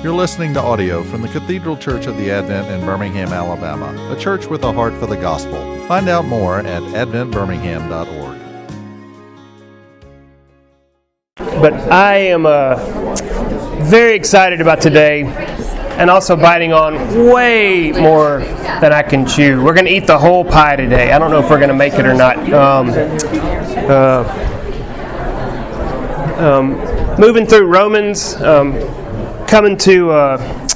You're listening to audio from the Cathedral Church of the Advent in Birmingham, Alabama, a church with a heart for the gospel. Find out more at adventbirmingham.org. But I am uh, very excited about today and also biting on way more than I can chew. We're going to eat the whole pie today. I don't know if we're going to make it or not. Um, uh, um, moving through Romans, um, coming to. Uh,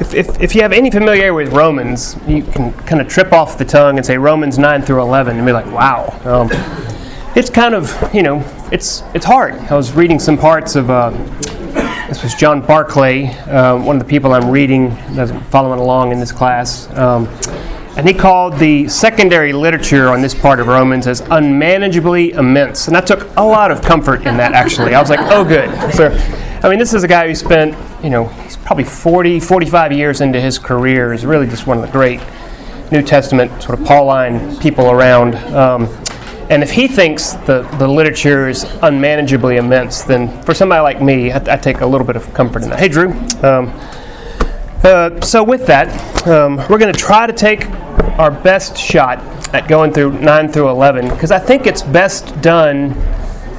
if, if, if, you have any familiarity with Romans, you can kind of trip off the tongue and say Romans 9 through 11 and be like, wow. Um, it's kind of, you know, it's, it's hard. I was reading some parts of uh, this was John Barclay, uh, one of the people I'm reading, that's following along in this class. Um, and he called the secondary literature on this part of Romans as unmanageably immense. And I took a lot of comfort in that, actually. I was like, oh, good. So, I mean, this is a guy who spent, you know, he's probably 40, 45 years into his career, is really just one of the great New Testament sort of Pauline people around. Um, and if he thinks the, the literature is unmanageably immense, then for somebody like me, I, I take a little bit of comfort in that. Hey, Drew. Um, uh, so, with that, um, we're going to try to take our best shot at going through 9 through 11 because I think it's best done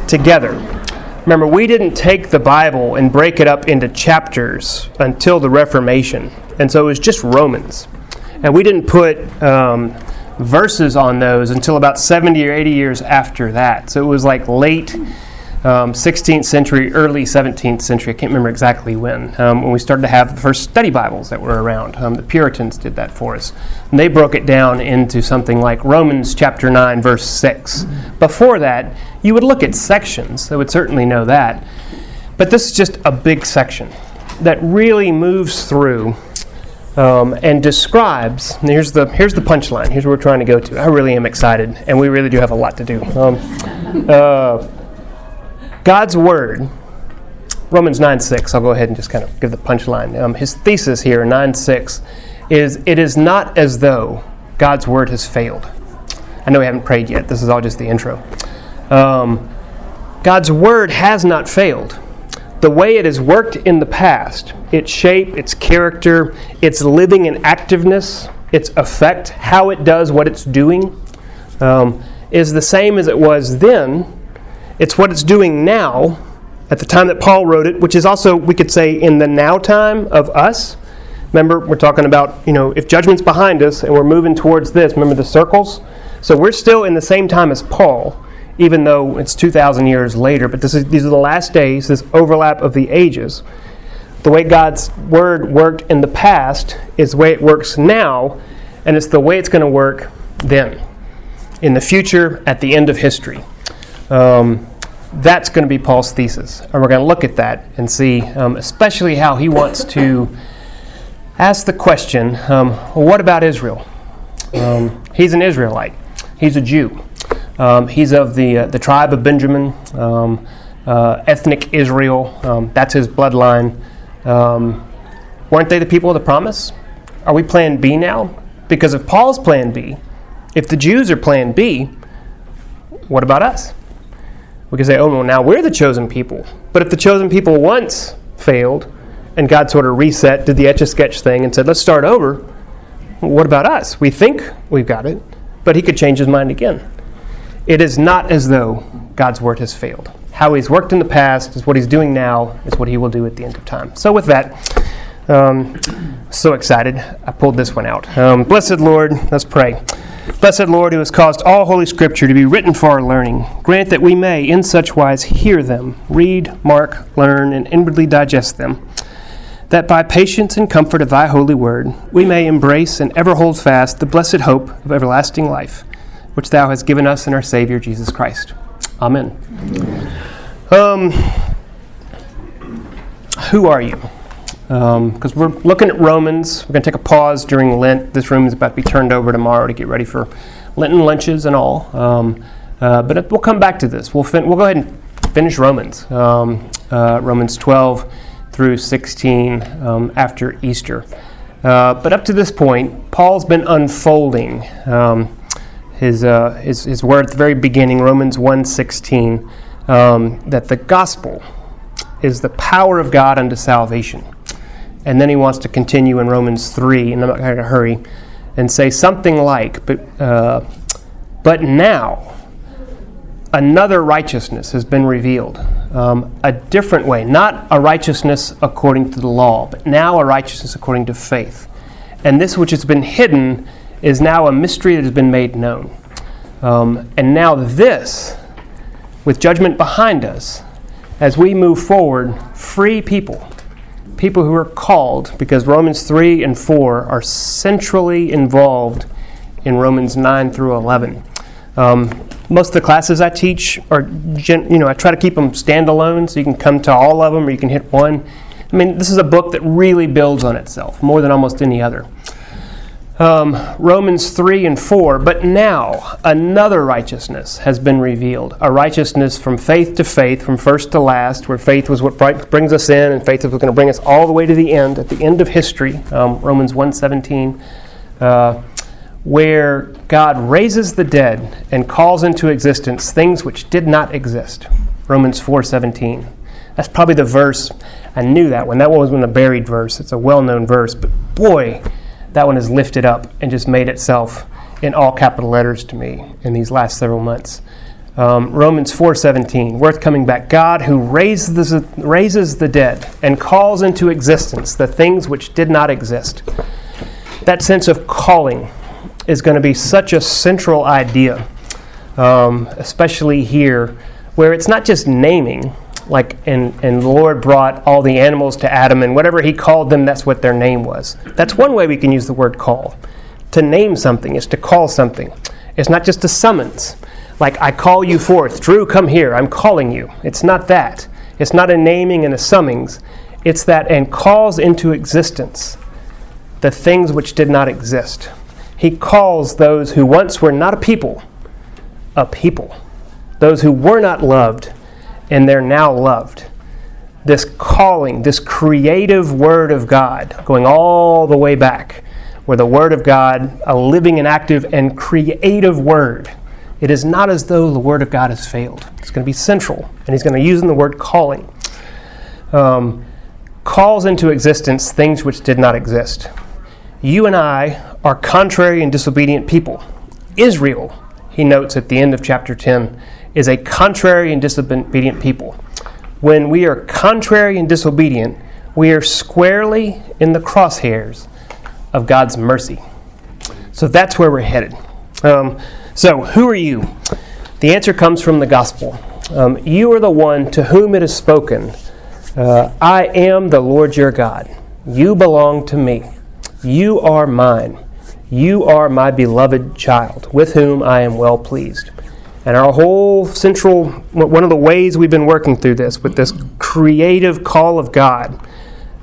together. Remember, we didn't take the Bible and break it up into chapters until the Reformation, and so it was just Romans. And we didn't put um, verses on those until about 70 or 80 years after that. So it was like late um, 16th century, early 17th century. I can't remember exactly when, um, when we started to have the first study Bibles that were around. Um, the Puritans did that for us. And they broke it down into something like Romans chapter 9, verse 6. Before that, you would look at sections. They would certainly know that. But this is just a big section that really moves through um, and describes. And here's the here's the punchline. Here's where we're trying to go to. I really am excited, and we really do have a lot to do. Um, uh, God's word, Romans nine six. I'll go ahead and just kind of give the punchline. Um, his thesis here, nine six, is it is not as though God's word has failed. I know we haven't prayed yet. This is all just the intro. Um, God's word has not failed the way it has worked in the past, its shape, its character, its living and activeness, its effect, how it does what it's doing, um, is the same as it was then. It's what it's doing now at the time that Paul wrote it, which is also, we could say, in the now time of us. Remember, we're talking about, you know, if judgment's behind us and we're moving towards this, remember the circles? So we're still in the same time as Paul even though it's 2,000 years later. But is, these are the last days, this overlap of the ages. The way God's Word worked in the past is the way it works now, and it's the way it's going to work then, in the future, at the end of history. Um, that's going to be Paul's thesis. And we're going to look at that and see, um, especially how he wants to ask the question um, well, what about Israel? Um, he's an Israelite, he's a Jew. Um, he's of the, uh, the tribe of Benjamin, um, uh, ethnic Israel. Um, that's his bloodline. Weren't they the people of the promise? Are we plan B now? Because if Paul's plan B, if the Jews are plan B, what about us? We can say, oh, well, now we're the chosen people. But if the chosen people once failed and God sort of reset, did the etch a sketch thing, and said, let's start over, what about us? We think we've got it, but he could change his mind again. It is not as though God's word has failed. How he's worked in the past is what he's doing now, is what he will do at the end of time. So, with that, um, so excited, I pulled this one out. Um, Blessed Lord, let's pray. Blessed Lord, who has caused all Holy Scripture to be written for our learning, grant that we may in such wise hear them, read, mark, learn, and inwardly digest them, that by patience and comfort of thy holy word we may embrace and ever hold fast the blessed hope of everlasting life which thou hast given us in our Savior Jesus Christ. Amen. Um, who are you? Because um, we're looking at Romans. We're going to take a pause during Lent. This room is about to be turned over tomorrow to get ready for Lenten lunches and all. Um, uh, but we'll come back to this. We'll, fin- we'll go ahead and finish Romans, um, uh, Romans 12 through 16 um, after Easter. Uh, but up to this point, Paul's been unfolding um, his, uh, his, his word at the very beginning, Romans 1.16, um, that the gospel is the power of God unto salvation. And then he wants to continue in Romans 3, and I'm not going to hurry, and say something like, but, uh, but now another righteousness has been revealed. Um, a different way, not a righteousness according to the law, but now a righteousness according to faith. And this which has been hidden is now a mystery that has been made known. Um, and now, this, with judgment behind us, as we move forward, free people, people who are called, because Romans 3 and 4 are centrally involved in Romans 9 through 11. Um, most of the classes I teach are, you know, I try to keep them standalone so you can come to all of them or you can hit one. I mean, this is a book that really builds on itself more than almost any other. Um, Romans 3 and 4, but now another righteousness has been revealed. A righteousness from faith to faith, from first to last, where faith was what brings us in, and faith is going to bring us all the way to the end, at the end of history. Um, Romans 1.17, uh, where God raises the dead and calls into existence things which did not exist. Romans 4.17. That's probably the verse. I knew that one. That one was in a buried verse. It's a well-known verse, but boy that one has lifted up and just made itself in all capital letters to me in these last several months. Um, Romans 4:17, worth coming back. God who raises the, raises the dead and calls into existence the things which did not exist. That sense of calling is going to be such a central idea, um, especially here, where it's not just naming, like and and the Lord brought all the animals to Adam and whatever he called them that's what their name was. That's one way we can use the word call. To name something is to call something. It's not just a summons. Like I call you forth, Drew, come here. I'm calling you. It's not that. It's not a naming and a summings. It's that and calls into existence the things which did not exist. He calls those who once were not a people a people. Those who were not loved and they're now loved. This calling, this creative Word of God, going all the way back, where the Word of God, a living and active and creative Word, it is not as though the Word of God has failed. It's going to be central, and He's going to use the word calling. Um, calls into existence things which did not exist. You and I are contrary and disobedient people. Israel, he notes at the end of chapter 10, is a contrary and disobedient people. When we are contrary and disobedient, we are squarely in the crosshairs of God's mercy. So that's where we're headed. Um, so, who are you? The answer comes from the gospel. Um, you are the one to whom it is spoken uh, I am the Lord your God. You belong to me. You are mine. You are my beloved child, with whom I am well pleased. And our whole central, one of the ways we've been working through this with this creative call of God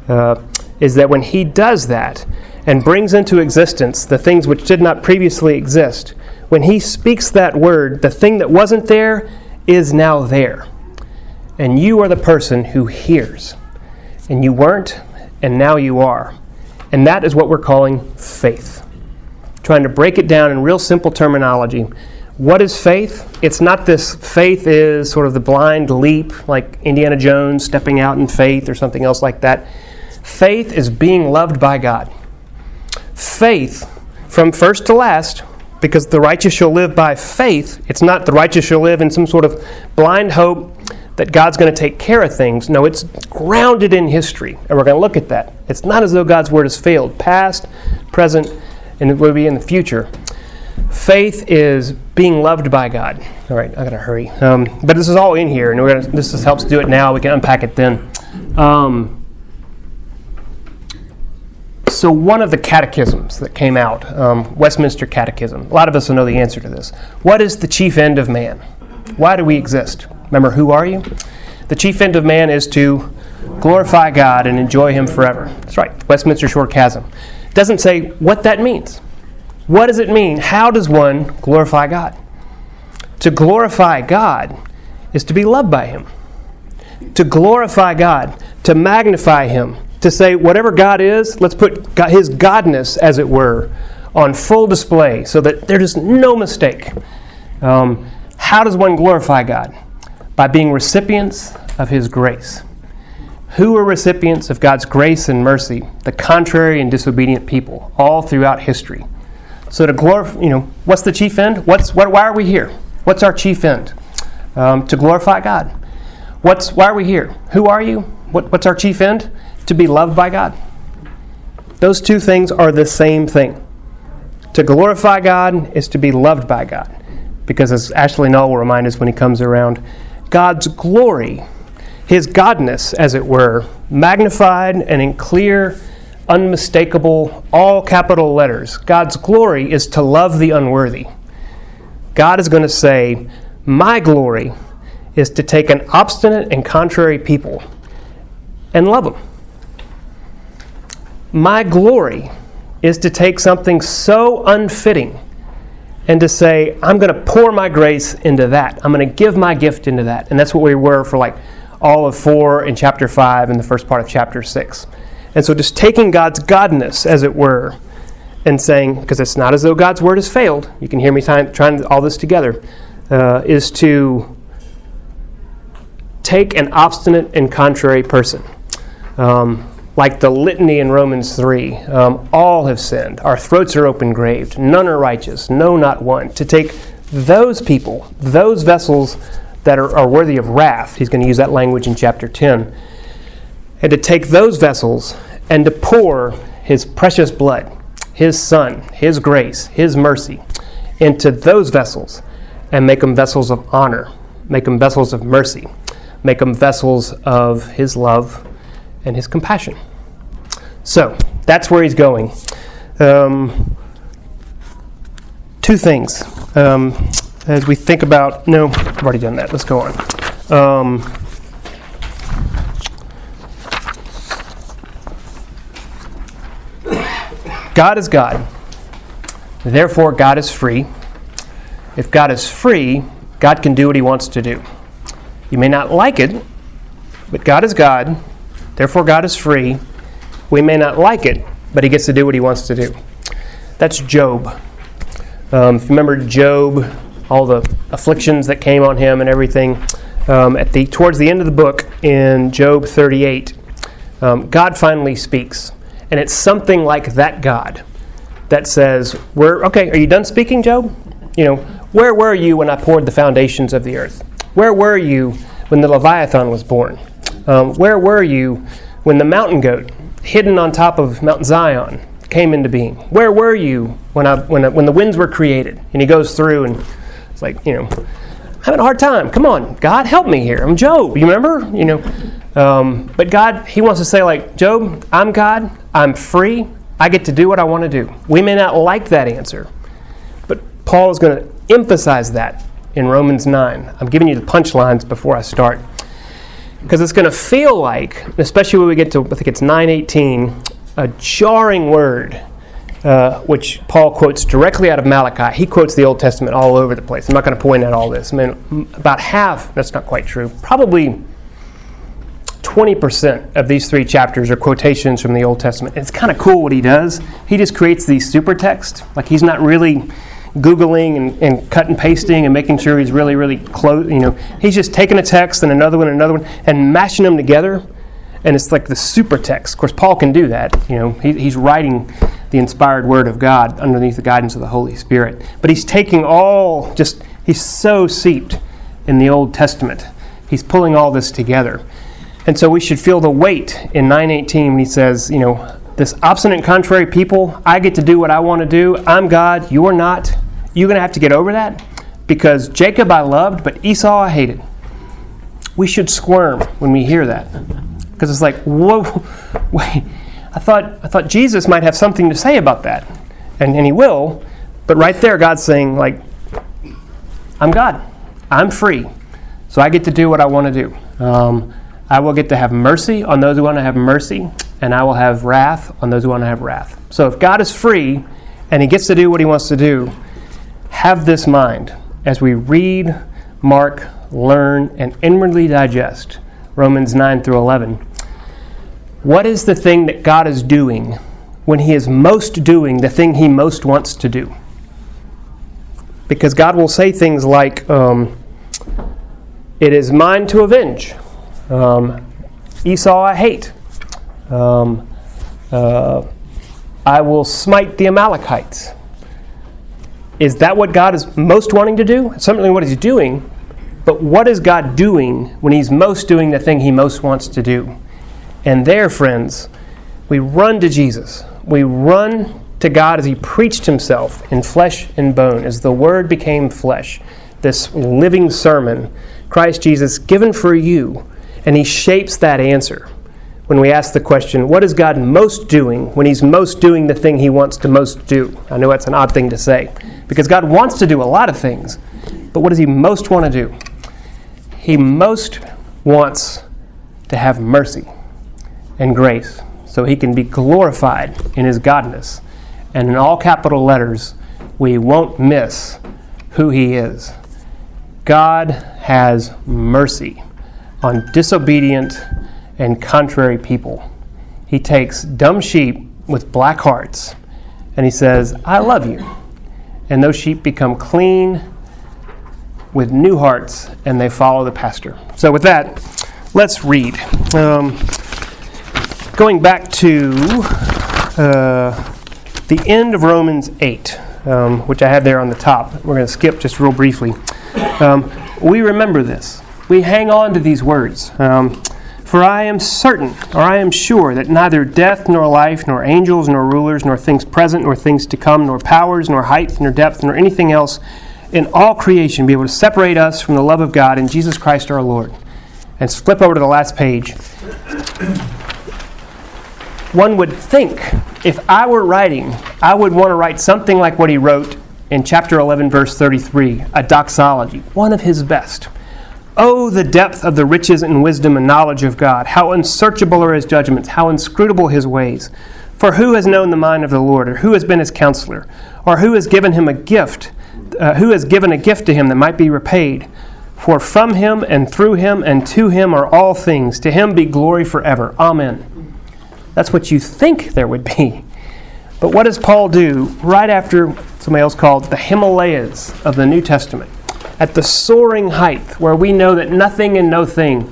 uh, is that when He does that and brings into existence the things which did not previously exist, when He speaks that word, the thing that wasn't there is now there. And you are the person who hears. And you weren't, and now you are. And that is what we're calling faith. Trying to break it down in real simple terminology what is faith? It's not this faith is sort of the blind leap, like Indiana Jones stepping out in faith or something else like that. Faith is being loved by God. Faith, from first to last, because the righteous shall live by faith, it's not the righteous shall live in some sort of blind hope that God's going to take care of things. No, it's grounded in history, and we're going to look at that. It's not as though God's word has failed, past, present, and it will be in the future. Faith is being loved by God. All right, I gotta hurry. Um, but this is all in here, and we're gonna, this helps do it now. We can unpack it then. Um, so, one of the catechisms that came out, um, Westminster Catechism, a lot of us will know the answer to this. What is the chief end of man? Why do we exist? Remember, who are you? The chief end of man is to glorify God and enjoy Him forever. That's right, Westminster Short Catechism. Doesn't say what that means. What does it mean? How does one glorify God? To glorify God is to be loved by Him. To glorify God, to magnify Him, to say, whatever God is, let's put His Godness, as it were, on full display so that there is no mistake. Um, how does one glorify God? By being recipients of His grace. Who are recipients of God's grace and mercy, the contrary and disobedient people, all throughout history. So to glorify, you know, what's the chief end? What's what? Why are we here? What's our chief end? Um, to glorify God. What's why are we here? Who are you? What, what's our chief end? To be loved by God. Those two things are the same thing. To glorify God is to be loved by God. Because as Ashley Null will remind us when he comes around, God's glory, his godness, as it were, magnified and in clear, unmistakable, all capital letters. God's glory is to love the unworthy. God is going to say, My glory is to take an obstinate and contrary people and love them. My glory is to take something so unfitting and to say, I'm going to pour my grace into that. I'm going to give my gift into that. And that's what we were for like all of 4 in chapter 5 and the first part of chapter 6. And so just taking God's godness, as it were, and saying, because it's not as though God's word has failed, you can hear me trying, trying all this together, uh, is to take an obstinate and contrary person. Um, like the litany in Romans 3 um, all have sinned, our throats are open graved, none are righteous, no, not one. To take those people, those vessels that are, are worthy of wrath, he's going to use that language in chapter 10, and to take those vessels and to pour his precious blood, his son, his grace, his mercy into those vessels and make them vessels of honor, make them vessels of mercy, make them vessels of his love and his compassion. So that's where he's going. Um, two things um, as we think about. No, I've already done that. Let's go on. Um, God is God. Therefore, God is free. If God is free, God can do what he wants to do. You may not like it, but God is God. Therefore, God is free. We may not like it, but he gets to do what he wants to do. That's Job. Um, if you remember Job, all the afflictions that came on him and everything, um, at the towards the end of the book in Job 38, um, God finally speaks, and it's something like that God that says, "We're okay. Are you done speaking, Job? You know, where were you when I poured the foundations of the earth? Where were you when the Leviathan was born? Um, where were you when the mountain goat hidden on top of Mount Zion came into being? Where were you when, I, when, I, when the winds were created? And he goes through and it's like, you know, I'm having a hard time. Come on, God, help me here. I'm Job. You remember? You know, um, but God, He wants to say, like, Job, I'm God. I'm free. I get to do what I want to do. We may not like that answer, but Paul is going to emphasize that in Romans 9. I'm giving you the punchlines before I start because it's going to feel like, especially when we get to, I think it's 918, a jarring word, uh, which Paul quotes directly out of Malachi. He quotes the Old Testament all over the place. I'm not going to point out all this. I mean, about half, that's not quite true, probably 20% of these three chapters are quotations from the Old Testament. It's kind of cool what he does. He just creates these super text. Like he's not really googling and, and cut and pasting and making sure he's really really close you know he's just taking a text and another one and another one and mashing them together and it's like the super text of course paul can do that you know he, he's writing the inspired word of god underneath the guidance of the holy spirit. But he's taking all just he's so seeped in the old testament. He's pulling all this together. And so we should feel the weight in 918 when he says you know this obstinate contrary people i get to do what i want to do. I'm god. You're not. You're going to have to get over that because Jacob I loved, but Esau I hated. We should squirm when we hear that. Because it's like, whoa, wait. I thought, I thought Jesus might have something to say about that, and, and he will, but right there, God's saying, like, I'm God, I'm free, so I get to do what I want to do. Um, I will get to have mercy on those who want to have mercy, and I will have wrath on those who want to have wrath. So if God is free and he gets to do what he wants to do, have this mind as we read, mark, learn, and inwardly digest Romans 9 through 11. What is the thing that God is doing when He is most doing the thing He most wants to do? Because God will say things like, um, It is mine to avenge. Um, Esau I hate. Um, uh, I will smite the Amalekites. Is that what God is most wanting to do? certainly what He's doing. But what is God doing when He's most doing the thing He most wants to do? And there, friends, we run to Jesus. We run to God as He preached Himself in flesh and bone, as the Word became flesh. This living sermon, Christ Jesus, given for you. And He shapes that answer when we ask the question, what is God most doing when He's most doing the thing He wants to most do? I know that's an odd thing to say, because God wants to do a lot of things, but what does He most want to do? He most wants to have mercy and grace so He can be glorified in His godness. And in all capital letters, we won't miss who He is. God has mercy on disobedient and contrary people. He takes dumb sheep with black hearts and he says, I love you. And those sheep become clean with new hearts and they follow the pastor. So, with that, let's read. Um, going back to uh, the end of Romans 8, um, which I had there on the top. We're going to skip just real briefly. Um, we remember this. We hang on to these words. Um, for I am certain, or I am sure, that neither death, nor life, nor angels, nor rulers, nor things present, nor things to come, nor powers, nor height, nor depth, nor anything else in all creation be able to separate us from the love of God in Jesus Christ our Lord. And flip over to the last page. One would think if I were writing, I would want to write something like what he wrote in chapter 11, verse 33, a doxology, one of his best. Oh, the depth of the riches and wisdom and knowledge of God! How unsearchable are his judgments, how inscrutable his ways! For who has known the mind of the Lord, or who has been his counselor, or who has given him a gift, uh, who has given a gift to him that might be repaid? For from him and through him and to him are all things. To him be glory forever. Amen. That's what you think there would be. But what does Paul do right after somebody else called the Himalayas of the New Testament? at the soaring height where we know that nothing and no thing.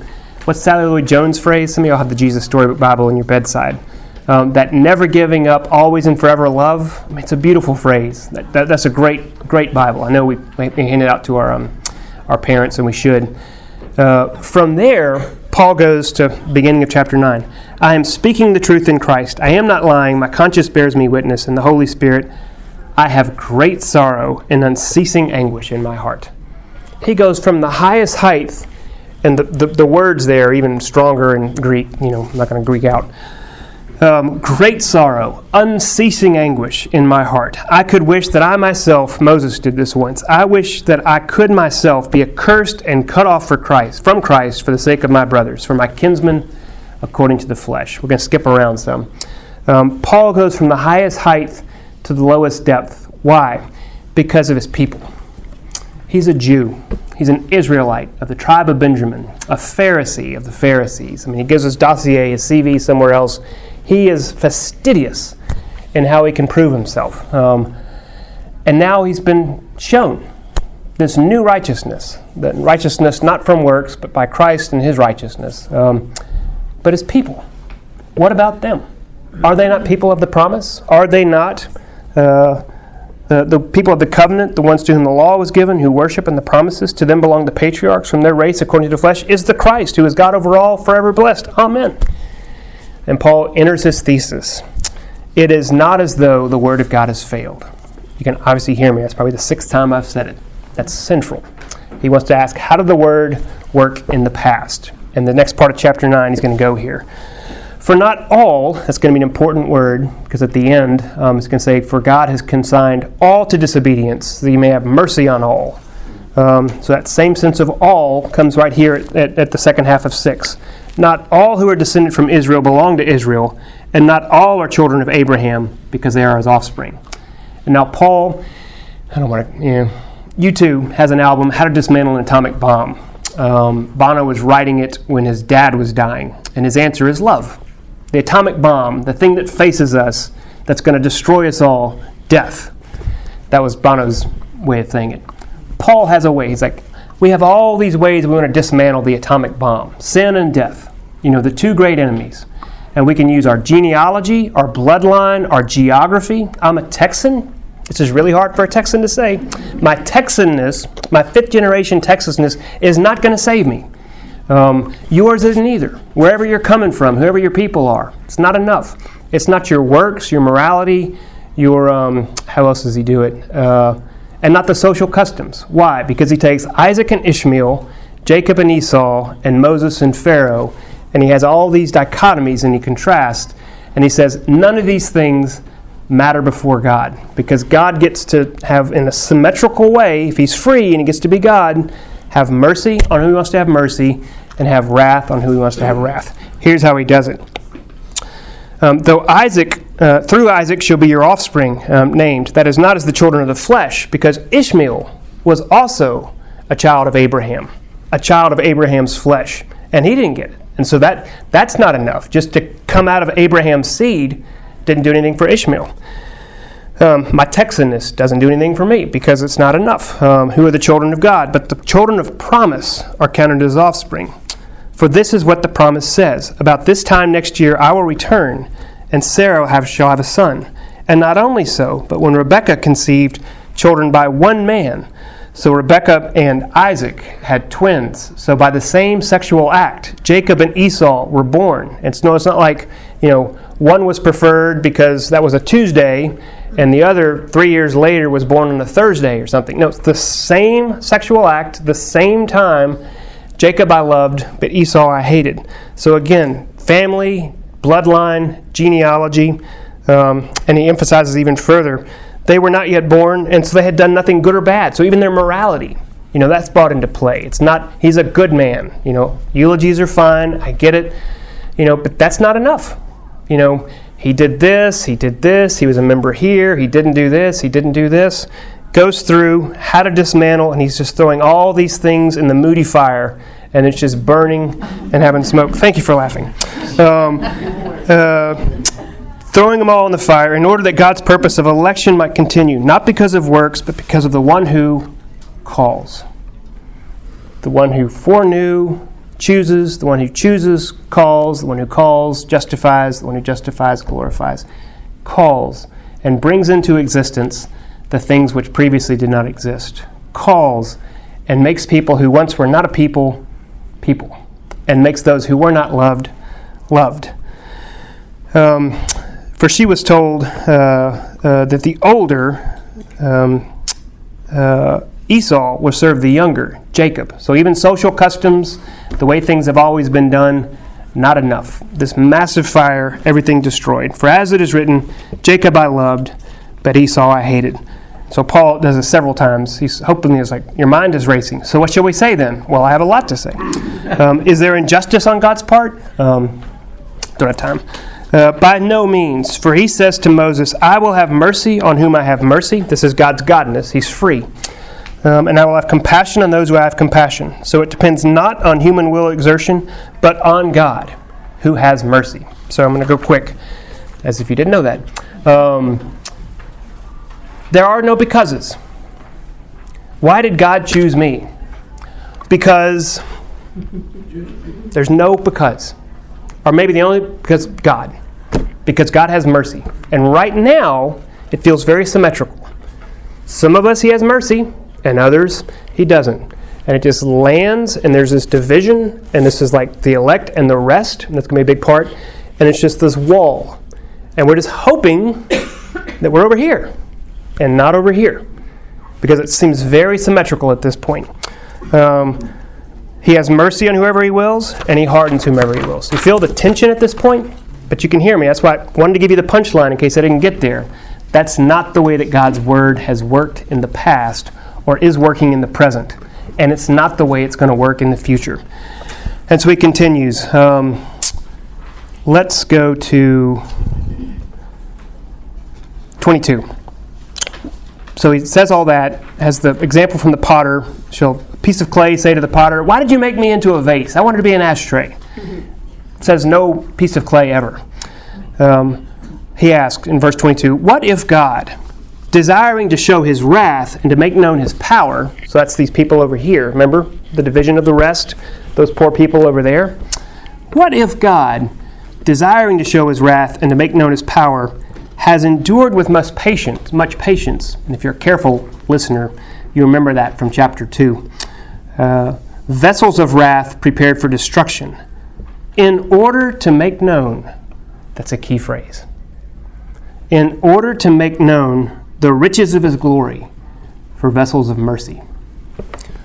What's Sally Lloyd Jones' phrase? Some of y'all have the Jesus Storybook Bible in your bedside. Um, that never giving up, always and forever love. I mean, it's a beautiful phrase. That, that, that's a great, great Bible. I know we, we hand it out to our, um, our parents, and we should. Uh, from there, Paul goes to beginning of chapter 9. I am speaking the truth in Christ. I am not lying. My conscience bears me witness, and the Holy Spirit. I have great sorrow and unceasing anguish in my heart he goes from the highest height, and the, the, the words there are even stronger in Greek. You know, I'm not going to Greek out. Um, great sorrow, unceasing anguish in my heart. I could wish that I myself, Moses did this once, I wish that I could myself be accursed and cut off for Christ, from Christ for the sake of my brothers, for my kinsmen according to the flesh. We're going to skip around some. Um, Paul goes from the highest height to the lowest depth. Why? Because of his people. He's a Jew. He's an Israelite of the tribe of Benjamin, a Pharisee of the Pharisees. I mean, he gives his dossier, his CV somewhere else. He is fastidious in how he can prove himself. Um, and now he's been shown this new righteousness, that righteousness not from works, but by Christ and his righteousness. Um, but as people, what about them? Are they not people of the promise? Are they not uh, the, the people of the covenant, the ones to whom the law was given, who worship and the promises, to them belong the patriarchs from their race according to the flesh, is the Christ, who is God over all, forever blessed. Amen. And Paul enters his thesis. It is not as though the word of God has failed. You can obviously hear me. That's probably the sixth time I've said it. That's central. He wants to ask, how did the word work in the past? And the next part of chapter 9, is going to go here. For not all, that's going to be an important word, because at the end um, it's going to say, For God has consigned all to disobedience, so that you may have mercy on all. Um, so that same sense of all comes right here at, at, at the second half of 6. Not all who are descended from Israel belong to Israel, and not all are children of Abraham, because they are his offspring. And now, Paul, I don't want to, you know, U2 has an album, How to Dismantle an Atomic Bomb. Um, Bono was writing it when his dad was dying, and his answer is love the atomic bomb, the thing that faces us that's going to destroy us all, death. That was Bono's way of saying it. Paul has a way. He's like, we have all these ways we want to dismantle the atomic bomb sin and death. You know, the two great enemies. And we can use our genealogy, our bloodline, our geography. I'm a Texan. This is really hard for a Texan to say. My Texanness, my fifth generation Texanness, is not going to save me. Um, yours isn't either. Wherever you're coming from, whoever your people are, it's not enough. It's not your works, your morality, your, um, how else does he do it? Uh, and not the social customs. Why? Because he takes Isaac and Ishmael, Jacob and Esau, and Moses and Pharaoh, and he has all these dichotomies and he contrasts, and he says, none of these things matter before God. Because God gets to have, in a symmetrical way, if he's free and he gets to be God, have mercy on who he wants to have mercy, and have wrath on who he wants to have wrath. Here's how he does it. Um, though Isaac, uh, through Isaac shall be your offspring um, named, that is not as the children of the flesh, because Ishmael was also a child of Abraham, a child of Abraham's flesh, and he didn't get it. And so that that's not enough. Just to come out of Abraham's seed didn't do anything for Ishmael. Um, my Texanness doesn't do anything for me because it's not enough. Um, who are the children of God? But the children of promise are counted as offspring. For this is what the promise says About this time next year I will return, and Sarah have, shall have a son. And not only so, but when Rebekah conceived children by one man, so Rebekah and Isaac had twins. So by the same sexual act, Jacob and Esau were born. And so it's not like, you know, one was preferred because that was a Tuesday, and the other three years later was born on a Thursday or something. No, it's the same sexual act, the same time. Jacob I loved, but Esau I hated. So again, family, bloodline, genealogy, um, and he emphasizes even further they were not yet born, and so they had done nothing good or bad. So even their morality, you know, that's brought into play. It's not, he's a good man. You know, eulogies are fine, I get it, you know, but that's not enough. You know, he did this, he did this, he was a member here, he didn't do this, he didn't do this. Goes through how to dismantle, and he's just throwing all these things in the moody fire, and it's just burning and having smoke. Thank you for laughing. Um, uh, throwing them all in the fire in order that God's purpose of election might continue, not because of works, but because of the one who calls. The one who foreknew, chooses, the one who chooses, calls, the one who calls, justifies, the one who justifies, glorifies. Calls and brings into existence the things which previously did not exist. Calls and makes people who once were not a people, people. And makes those who were not loved, loved. Um, for she was told uh, uh, that the older um, uh, Esau was served the younger, Jacob. So even social customs, the way things have always been done, not enough. This massive fire, everything destroyed. For as it is written, Jacob I loved, but Esau I hated. So Paul does it several times. He's hoping he's like, Your mind is racing. So what shall we say then? Well, I have a lot to say. Um, is there injustice on God's part? Um, don't have time. Uh, by no means, for he says to Moses, I will have mercy on whom I have mercy. This is God's godness. He's free. Um, and I will have compassion on those who have compassion. So it depends not on human will exertion, but on God, who has mercy. So I'm going to go quick, as if you didn't know that. Um, there are no becauses. Why did God choose me? Because there's no because. Or maybe the only because God. Because God has mercy. And right now, it feels very symmetrical. Some of us, He has mercy, and others, He doesn't. And it just lands, and there's this division, and this is like the elect and the rest, and that's going to be a big part. And it's just this wall. And we're just hoping that we're over here and not over here because it seems very symmetrical at this point. Um, he has mercy on whoever he wills, and he hardens whomever he wills. You feel the tension at this point? But you can hear me. That's why I wanted to give you the punchline in case I didn't get there. That's not the way that God's word has worked in the past or is working in the present. And it's not the way it's going to work in the future. And so he continues. Um, let's go to 22. So he says all that, has the example from the potter. Shall a piece of clay say to the potter, Why did you make me into a vase? I wanted to be an ashtray. Says no piece of clay ever. Um, he asks in verse 22, What if God, desiring to show his wrath and to make known his power, so that's these people over here, remember the division of the rest, those poor people over there? What if God, desiring to show his wrath and to make known his power, has endured with much patience, much patience? And if you're a careful listener, you remember that from chapter 2. Uh, vessels of wrath prepared for destruction, in order to make known, that's a key phrase, in order to make known the riches of his glory for vessels of mercy.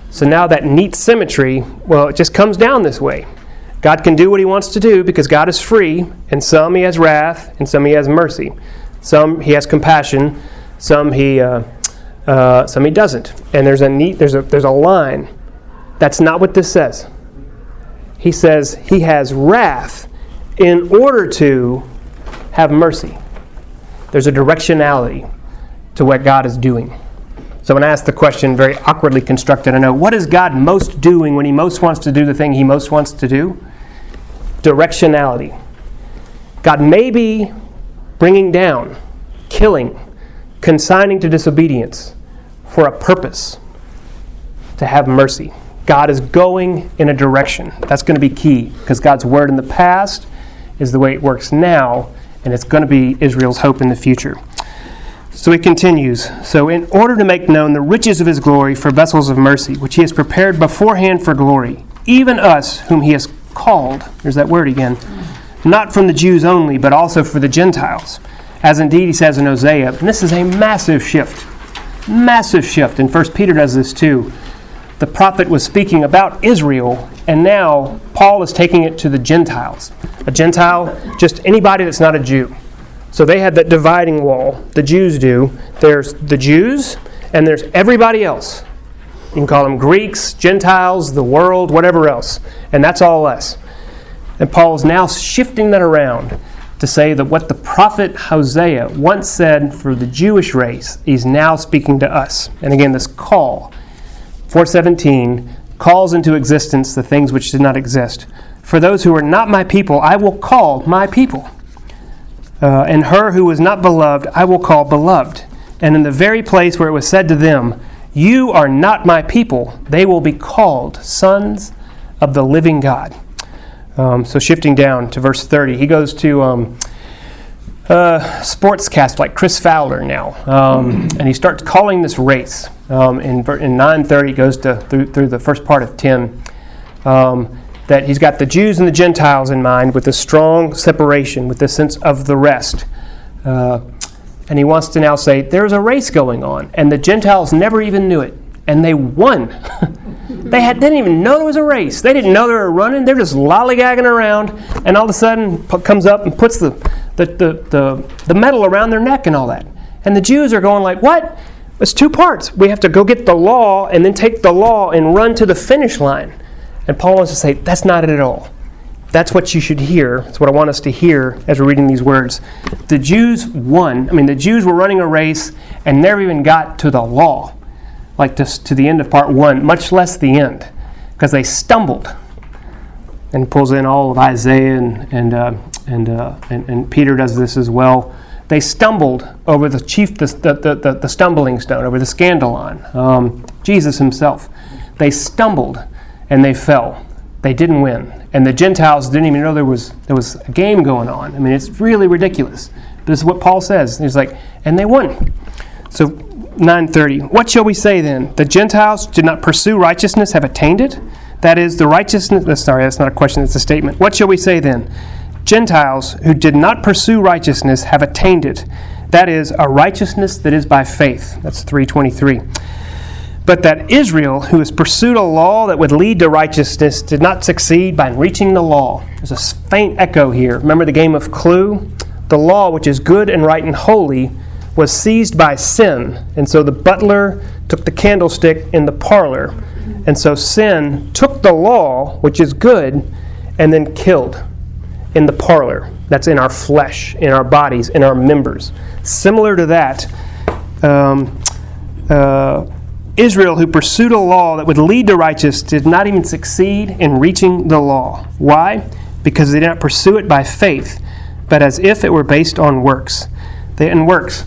So now that neat symmetry, well, it just comes down this way. God can do what he wants to do because God is free, and some he has wrath, and some he has mercy. Some he has compassion, some he, uh, uh, some he doesn't. And there's a neat, there's a, there's a line that's not what this says. He says he has wrath in order to have mercy. There's a directionality to what God is doing. So when I ask the question, very awkwardly constructed, I know, what is God most doing when he most wants to do the thing he most wants to do? Directionality. God may be bringing down, killing, consigning to disobedience for a purpose to have mercy. God is going in a direction. That's going to be key because God's word in the past is the way it works now, and it's going to be Israel's hope in the future. So he continues So, in order to make known the riches of his glory for vessels of mercy, which he has prepared beforehand for glory, even us whom he has called, there's that word again, not from the Jews only, but also for the Gentiles. As indeed he says in Hosea, and this is a massive shift. Massive shift, and First Peter does this too the prophet was speaking about Israel, and now Paul is taking it to the Gentiles. A Gentile, just anybody that's not a Jew. So they had that dividing wall. The Jews do. There's the Jews, and there's everybody else. You can call them Greeks, Gentiles, the world, whatever else. And that's all us. And Paul is now shifting that around to say that what the prophet Hosea once said for the Jewish race, he's now speaking to us. And again, this call 417 calls into existence the things which did not exist. For those who are not my people, I will call my people. Uh, and her who was not beloved, I will call beloved. And in the very place where it was said to them, You are not my people, they will be called sons of the living God. Um, so shifting down to verse 30, he goes to um, uh, sportscast like Chris Fowler now, um, and he starts calling this race. Um, in, in 9:30 goes to through, through the first part of 10. Um, that he's got the Jews and the Gentiles in mind with a strong separation, with the sense of the rest. Uh, and he wants to now say there's a race going on, and the Gentiles never even knew it, and they won. they, had, they didn't even know there was a race. They didn't know they were running. They're just lollygagging around, and all of a sudden comes up and puts the the, the, the, the medal around their neck and all that. And the Jews are going like, what? It's two parts. We have to go get the law and then take the law and run to the finish line. And Paul wants to say, that's not it at all. That's what you should hear. That's what I want us to hear as we're reading these words. The Jews won. I mean, the Jews were running a race and never even got to the law, like to, to the end of part one, much less the end, because they stumbled. And pulls in all of Isaiah and, and uh, and, uh, and, and, Peter does this as well. They stumbled over the chief, the, the, the, the stumbling stone, over the scandalon, um, Jesus himself. They stumbled and they fell. They didn't win. And the Gentiles didn't even know there was, there was a game going on. I mean, it's really ridiculous. But this is what Paul says. He's like, and they won. So 930. What shall we say then? The Gentiles did not pursue righteousness, have attained it? That is, the righteousness. Uh, sorry, that's not a question, it's a statement. What shall we say then? Gentiles who did not pursue righteousness have attained it. That is, a righteousness that is by faith. That's 323. But that Israel, who has pursued a law that would lead to righteousness, did not succeed by reaching the law. There's a faint echo here. Remember the game of Clue? The law, which is good and right and holy, was seized by sin. And so the butler took the candlestick in the parlor. And so sin took the law, which is good, and then killed in the parlor. That's in our flesh, in our bodies, in our members. Similar to that, um, uh, Israel, who pursued a law that would lead to righteousness, did not even succeed in reaching the law. Why? Because they did not pursue it by faith, but as if it were based on works. They, and works.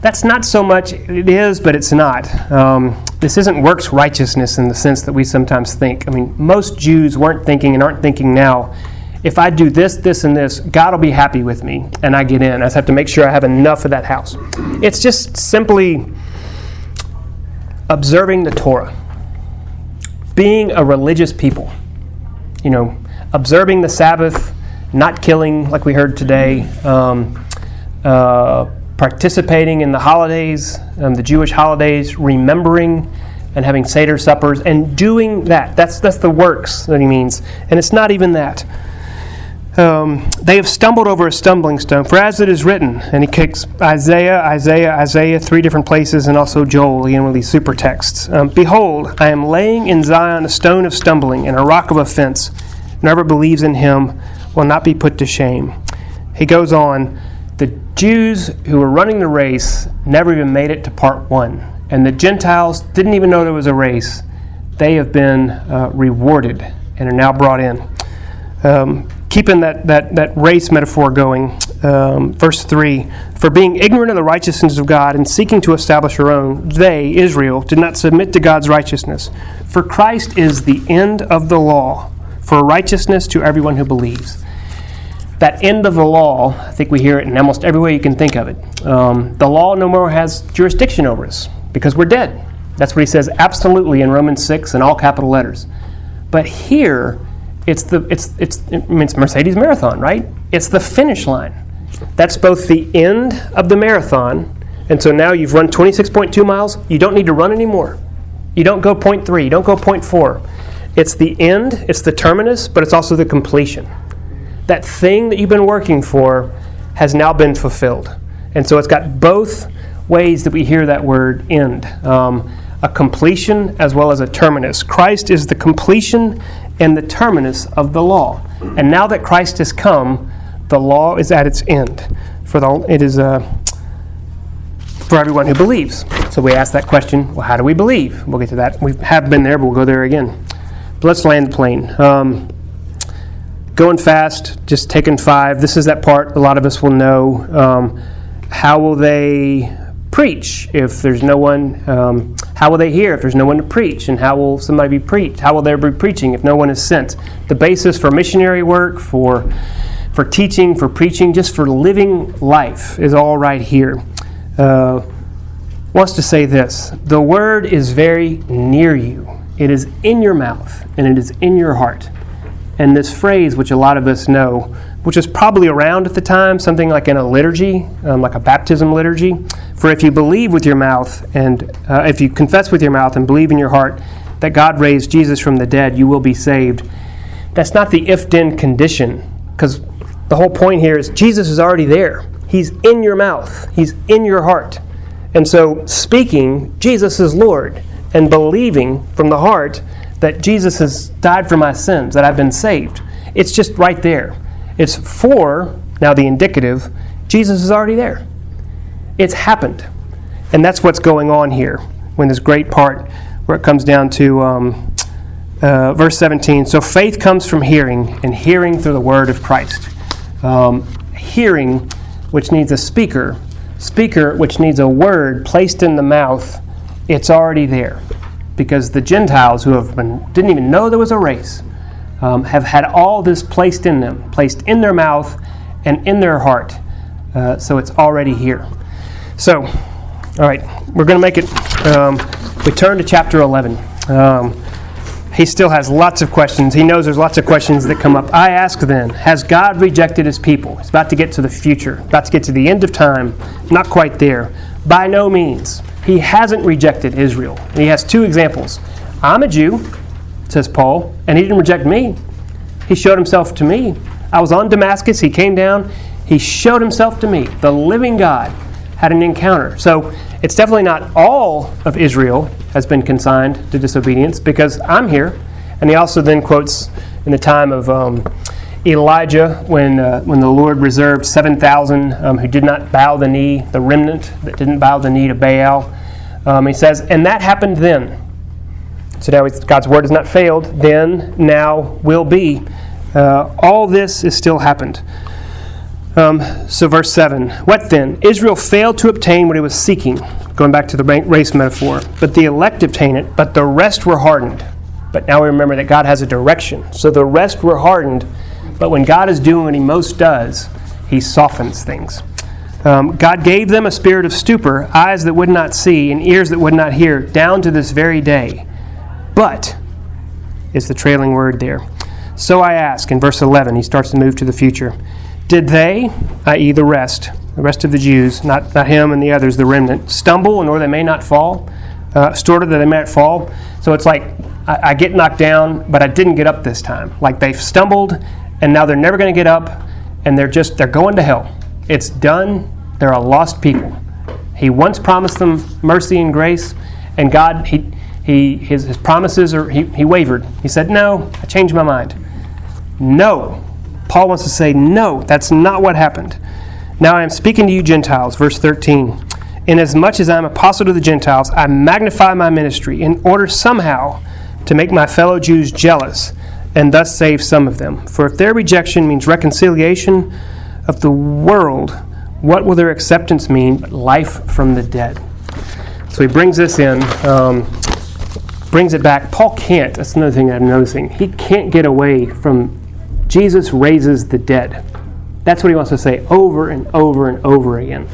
That's not so much, it is, but it's not. Um, this isn't works righteousness in the sense that we sometimes think. I mean, most Jews weren't thinking and aren't thinking now if I do this, this, and this, God will be happy with me, and I get in. I just have to make sure I have enough of that house. It's just simply observing the Torah, being a religious people. You know, observing the Sabbath, not killing like we heard today, um, uh, participating in the holidays, um, the Jewish holidays, remembering and having Seder suppers, and doing that. That's, that's the works that he means. And it's not even that um, they have stumbled over a stumbling stone. For as it is written, and he kicks Isaiah, Isaiah, Isaiah, three different places, and also Joel, again with these super texts. Um, Behold, I am laying in Zion a stone of stumbling and a rock of offense. Whoever believes in him will not be put to shame. He goes on, the Jews who were running the race never even made it to part one, and the Gentiles didn't even know there was a race. They have been uh, rewarded and are now brought in. Um, keeping that, that, that race metaphor going, um, verse 3 For being ignorant of the righteousness of God and seeking to establish her own, they, Israel, did not submit to God's righteousness. For Christ is the end of the law for righteousness to everyone who believes. That end of the law, I think we hear it in almost every way you can think of it. Um, the law no more has jurisdiction over us because we're dead. That's what he says absolutely in Romans 6 in all capital letters. But here, it's the it's it's it's Mercedes marathon, right? It's the finish line. That's both the end of the marathon, and so now you've run 26.2 miles. You don't need to run anymore. You don't go 0.3. You don't go 0.4. It's the end. It's the terminus, but it's also the completion. That thing that you've been working for has now been fulfilled, and so it's got both ways that we hear that word end. Um, a completion as well as a terminus. Christ is the completion and the terminus of the law. And now that Christ has come, the law is at its end. For the, it is uh, for everyone who believes. So we ask that question well, how do we believe? We'll get to that. We have been there, but we'll go there again. But let's land the plane. Um, going fast, just taking five. This is that part a lot of us will know. Um, how will they preach if there's no one? Um, how will they hear if there's no one to preach? And how will somebody be preached? How will there be preaching if no one is sent? The basis for missionary work, for for teaching, for preaching, just for living life is all right here. Uh, wants to say this: the word is very near you. It is in your mouth and it is in your heart. And this phrase, which a lot of us know, which is probably around at the time, something like in a liturgy, um, like a baptism liturgy. For if you believe with your mouth and uh, if you confess with your mouth and believe in your heart that God raised Jesus from the dead, you will be saved. That's not the if then condition, because the whole point here is Jesus is already there. He's in your mouth, He's in your heart. And so, speaking, Jesus is Lord, and believing from the heart that Jesus has died for my sins, that I've been saved, it's just right there. It's for, now the indicative, Jesus is already there. It's happened. And that's what's going on here when this great part where it comes down to um, uh, verse 17. So faith comes from hearing, and hearing through the word of Christ. Um, hearing, which needs a speaker, speaker, which needs a word placed in the mouth, it's already there. Because the Gentiles who have been, didn't even know there was a race, um, have had all this placed in them, placed in their mouth and in their heart. Uh, so it's already here. So, all right, we're going to make it. Um, we turn to chapter 11. Um, he still has lots of questions. He knows there's lots of questions that come up. I ask then, has God rejected his people? He's about to get to the future, about to get to the end of time, not quite there. By no means. He hasn't rejected Israel. And he has two examples. I'm a Jew says Paul, and he didn't reject me. He showed himself to me. I was on Damascus, he came down, he showed himself to me. The living God had an encounter. So it's definitely not all of Israel has been consigned to disobedience because I'm here. And he also then quotes in the time of um, Elijah when, uh, when the Lord reserved 7,000 um, who did not bow the knee, the remnant that didn't bow the knee to Baal. Um, he says, and that happened then. So now God's word has not failed, then, now, will be. Uh, all this is still happened. Um, so, verse 7 What then? Israel failed to obtain what he was seeking, going back to the race metaphor. But the elect obtain it, but the rest were hardened. But now we remember that God has a direction. So the rest were hardened, But when God is doing what He most does, He softens things. Um, God gave them a spirit of stupor, eyes that would not see, and ears that would not hear, down to this very day. But, is the trailing word there. So I ask, in verse 11, he starts to move to the future. Did they, i.e., the rest, the rest of the Jews, not, not him and the others, the remnant, stumble in order they may not fall? Uh, stored that they might fall? So it's like I, I get knocked down, but I didn't get up this time. Like they've stumbled, and now they're never going to get up, and they're just, they're going to hell. It's done. They're a lost people. He once promised them mercy and grace, and God, he, he, his, his promises, are, he, he wavered. He said, No, I changed my mind. No. Paul wants to say, No, that's not what happened. Now I am speaking to you, Gentiles, verse 13. Inasmuch as I am apostle to the Gentiles, I magnify my ministry in order somehow to make my fellow Jews jealous and thus save some of them. For if their rejection means reconciliation of the world, what will their acceptance mean life from the dead? So he brings this in, um, brings it back. Paul can't, that's another thing I'm noticing. He can't get away from Jesus raises the dead. That's what he wants to say over and over and over again.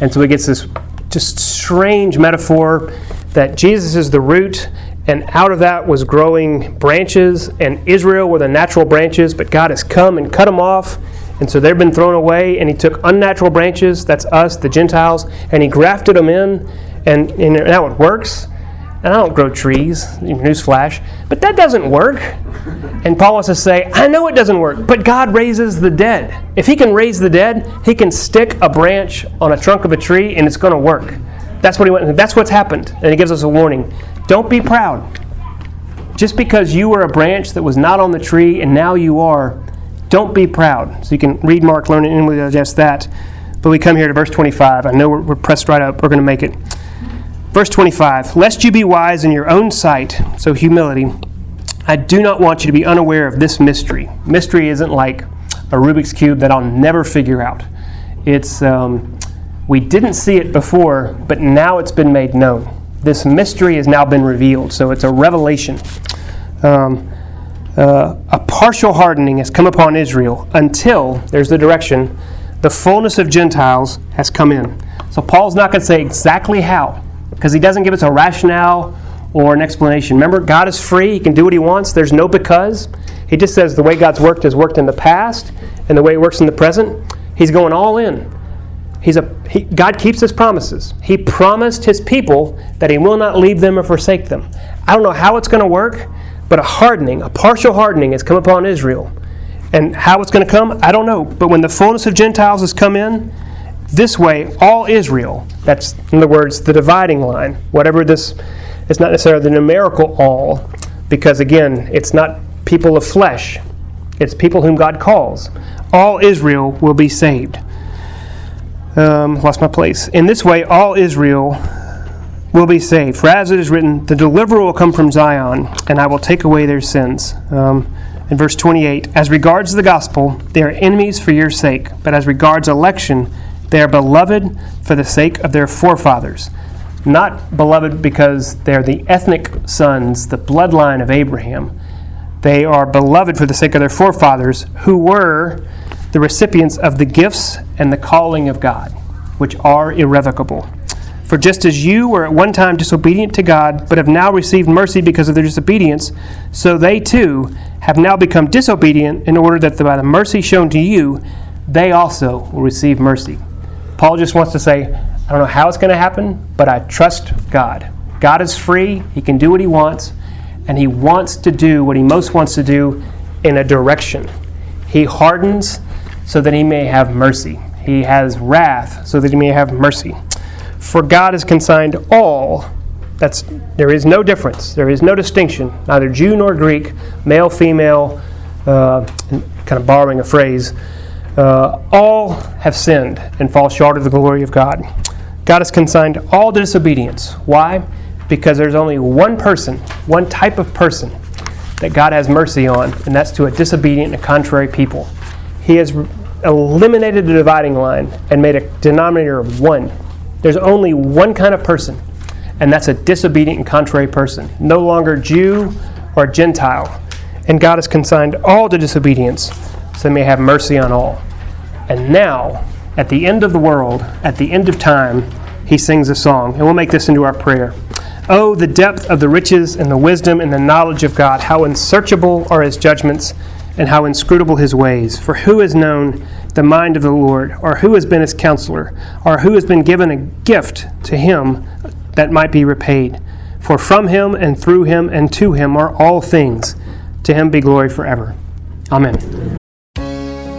And so he gets this just strange metaphor that Jesus is the root, and out of that was growing branches, and Israel were the natural branches, but God has come and cut them off. And so they've been thrown away, and he took unnatural branches, that's us, the Gentiles, and he grafted them in, and, and now it works. And I don't grow trees, newsflash, but that doesn't work. And Paul wants to say, I know it doesn't work, but God raises the dead. If He can raise the dead, He can stick a branch on a trunk of a tree and it's going to work. That's what He went. That's what's happened. And He gives us a warning: Don't be proud. Just because you were a branch that was not on the tree and now you are, don't be proud. So you can read Mark, learn, it, and we digest that. But we come here to verse 25. I know we're, we're pressed right up. We're going to make it. Verse 25 Lest you be wise in your own sight, so humility, I do not want you to be unaware of this mystery. Mystery isn't like a Rubik's Cube that I'll never figure out. It's, um, we didn't see it before, but now it's been made known. This mystery has now been revealed, so it's a revelation. Um, uh, a partial hardening has come upon Israel until, there's the direction, the fullness of Gentiles has come in. So Paul's not going to say exactly how because he doesn't give us a rationale or an explanation. Remember, God is free, he can do what he wants, there's no because. He just says the way God's worked has worked in the past and the way it works in the present. He's going all in. He's a, he, God keeps his promises. He promised his people that he will not leave them or forsake them. I don't know how it's going to work, but a hardening, a partial hardening has come upon Israel. And how it's going to come, I don't know. But when the fullness of Gentiles has come in, this way, all Israel, that's in other words, the dividing line, whatever this, it's not necessarily the numerical all, because again, it's not people of flesh, it's people whom God calls. All Israel will be saved. Um, lost my place. In this way, all Israel will be saved. For as it is written, the deliverer will come from Zion, and I will take away their sins. Um, in verse 28, as regards the gospel, they are enemies for your sake, but as regards election, they are beloved for the sake of their forefathers. Not beloved because they're the ethnic sons, the bloodline of Abraham. They are beloved for the sake of their forefathers who were the recipients of the gifts and the calling of God, which are irrevocable. For just as you were at one time disobedient to God, but have now received mercy because of their disobedience, so they too have now become disobedient in order that by the mercy shown to you, they also will receive mercy. Paul just wants to say, I don't know how it's going to happen, but I trust God. God is free, He can do what He wants, and He wants to do what He most wants to do in a direction. He hardens so that He may have mercy, He has wrath so that He may have mercy. For God has consigned all. That's there is no difference. There is no distinction, neither Jew nor Greek, male, female. Uh, kind of borrowing a phrase, uh, all have sinned and fall short of the glory of God. God has consigned all to disobedience. Why? Because there's only one person, one type of person that God has mercy on, and that's to a disobedient and contrary people. He has eliminated the dividing line and made a denominator of one. There's only one kind of person, and that's a disobedient and contrary person. No longer Jew or Gentile. And God has consigned all to disobedience so may have mercy on all. And now, at the end of the world, at the end of time, he sings a song. And we'll make this into our prayer. Oh, the depth of the riches and the wisdom and the knowledge of God! How unsearchable are his judgments and how inscrutable his ways. For who has known the mind of the Lord, or who has been his counselor, or who has been given a gift to him that might be repaid? For from him and through him and to him are all things. To him be glory forever. Amen.